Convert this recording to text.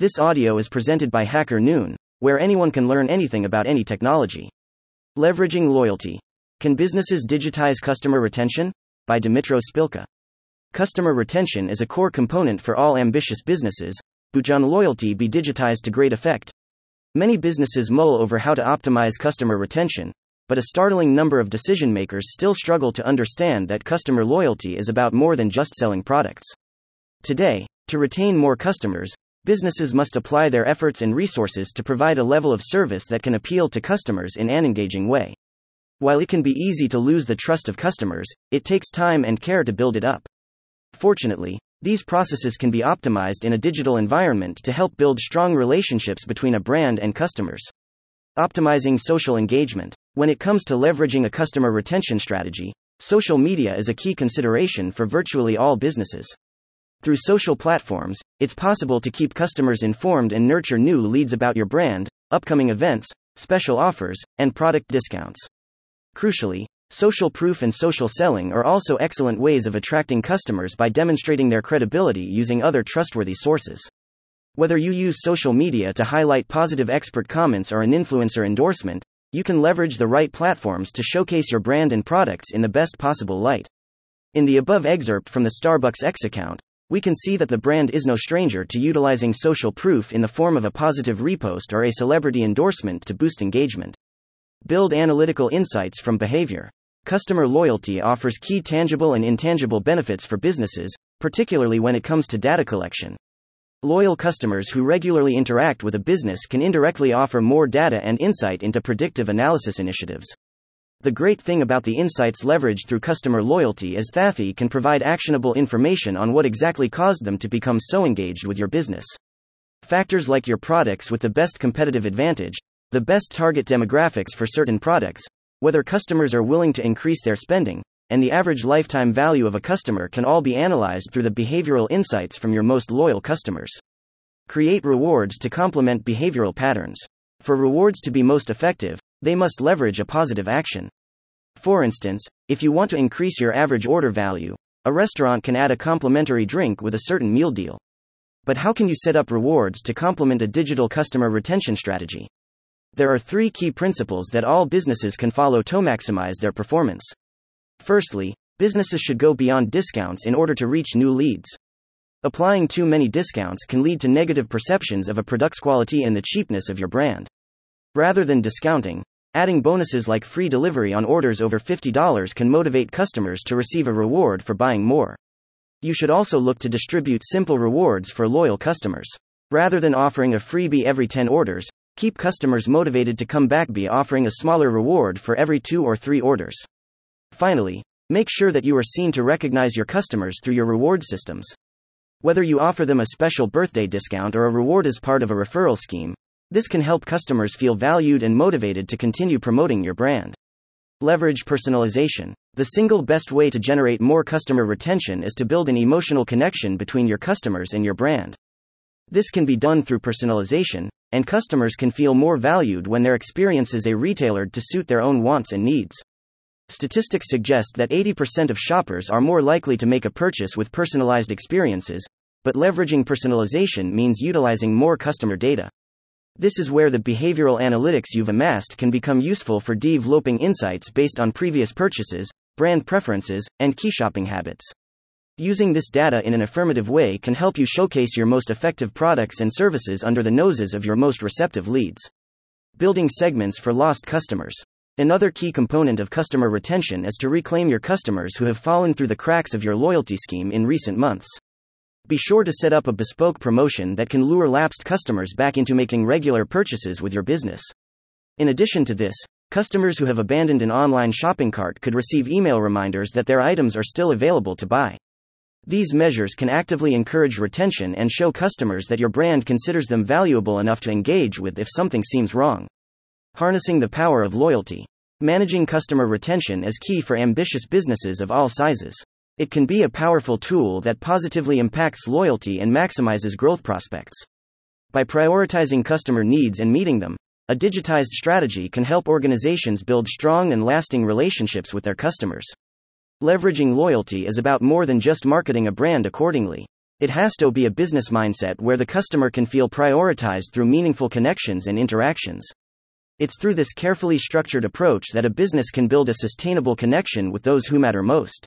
This audio is presented by Hacker Noon, where anyone can learn anything about any technology. Leveraging loyalty. Can businesses digitize customer retention? By Dmytro Spilka. Customer retention is a core component for all ambitious businesses, but can loyalty be digitized to great effect? Many businesses mull over how to optimize customer retention, but a startling number of decision makers still struggle to understand that customer loyalty is about more than just selling products. Today, to retain more customers, businesses must apply their efforts and resources to provide a level of service that can appeal to customers in an engaging way. While it can be easy to lose the trust of customers, it takes time and care to build it up. Fortunately, these processes can be optimized in a digital environment to help build strong relationships between a brand and customers. Optimizing social engagement. When it comes to leveraging a customer retention strategy, social media is a key consideration for virtually all businesses. Through social platforms, it's possible to keep customers informed and nurture new leads about your brand, upcoming events, special offers, and product discounts. Crucially, social proof and social selling are also excellent ways of attracting customers by demonstrating their credibility using other trustworthy sources. Whether you use social media to highlight positive expert comments or an influencer endorsement, you can leverage the right platforms to showcase your brand and products in the best possible light. In the above excerpt from the Starbucks X account, we can see that the brand is no stranger to utilizing social proof in the form of a positive repost or a celebrity endorsement to boost engagement. Build analytical insights from behavior. Customer loyalty offers key tangible and intangible benefits for businesses, particularly when it comes to data collection. Loyal customers who regularly interact with a business can indirectly offer more data and insight into predictive analysis initiatives. The great thing about the insights leveraged through customer loyalty is that Thathy can provide actionable information on what exactly caused them to become so engaged with your business. Factors like your products with the best competitive advantage, the best target demographics for certain products, whether customers are willing to increase their spending, and the average lifetime value of a customer can all be analyzed through the behavioral insights from your most loyal customers. Create rewards to complement behavioral patterns. For rewards to be most effective, they must leverage a positive action. For instance, if you want to increase your average order value, a restaurant can add a complimentary drink with a certain meal deal. But how can you set up rewards to complement a digital customer retention strategy? There are three key principles that all businesses can follow to maximize their performance. Firstly, businesses should go beyond discounts in order to reach new leads. Applying too many discounts can lead to negative perceptions of a product's quality and the cheapness of your brand. Rather than discounting, adding bonuses like free delivery on orders over $50 can motivate customers to receive a reward for buying more. You should also look to distribute simple rewards for loyal customers. Rather than offering a freebie every 10 orders, keep customers motivated to come back by offering a smaller reward for every 2 or 3 orders. Finally, make sure that you are seen to recognize your customers through your reward systems. Whether you offer them a special birthday discount or a reward as part of a referral scheme, this can help customers feel valued and motivated to continue promoting your brand. Leverage personalization. The single best way to generate more customer retention is to build an emotional connection between your customers and your brand. This can be done through personalization, and customers can feel more valued when their experiences a retailer to suit their own wants and needs. Statistics suggest that 80% of shoppers are more likely to make a purchase with personalized experiences, but leveraging personalization means utilizing more customer data. This is where the behavioral analytics you've amassed can become useful for developing insights based on previous purchases, brand preferences, and key shopping habits. Using this data in an affirmative way can help you showcase your most effective products and services under the noses of your most receptive leads. Building segments for lost customers. Another key component of customer retention is to reclaim your customers who have fallen through the cracks of your loyalty scheme in recent months. Be sure to set up a bespoke promotion that can lure lapsed customers back into making regular purchases with your business. In addition to this, customers who have abandoned an online shopping cart could receive email reminders that their items are still available to buy. These measures can actively encourage retention and show customers that your brand considers them valuable enough to engage with if something seems wrong. Harnessing the power of loyalty. Managing customer retention is key for ambitious businesses of all sizes. It can be a powerful tool that positively impacts loyalty and maximizes growth prospects. By prioritizing customer needs and meeting them, a digitized strategy can help organizations build strong and lasting relationships with their customers. Leveraging loyalty is about more than just marketing a brand accordingly. It has to be a business mindset where the customer can feel prioritized through meaningful connections and interactions. It's through this carefully structured approach that a business can build a sustainable connection with those who matter most.